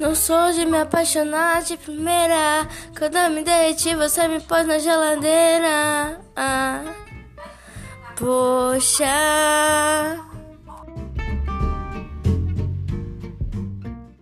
Não sou de me apaixonar de primeira. Quando eu me derreti, você me pôs na geladeira. Ah. Poxa.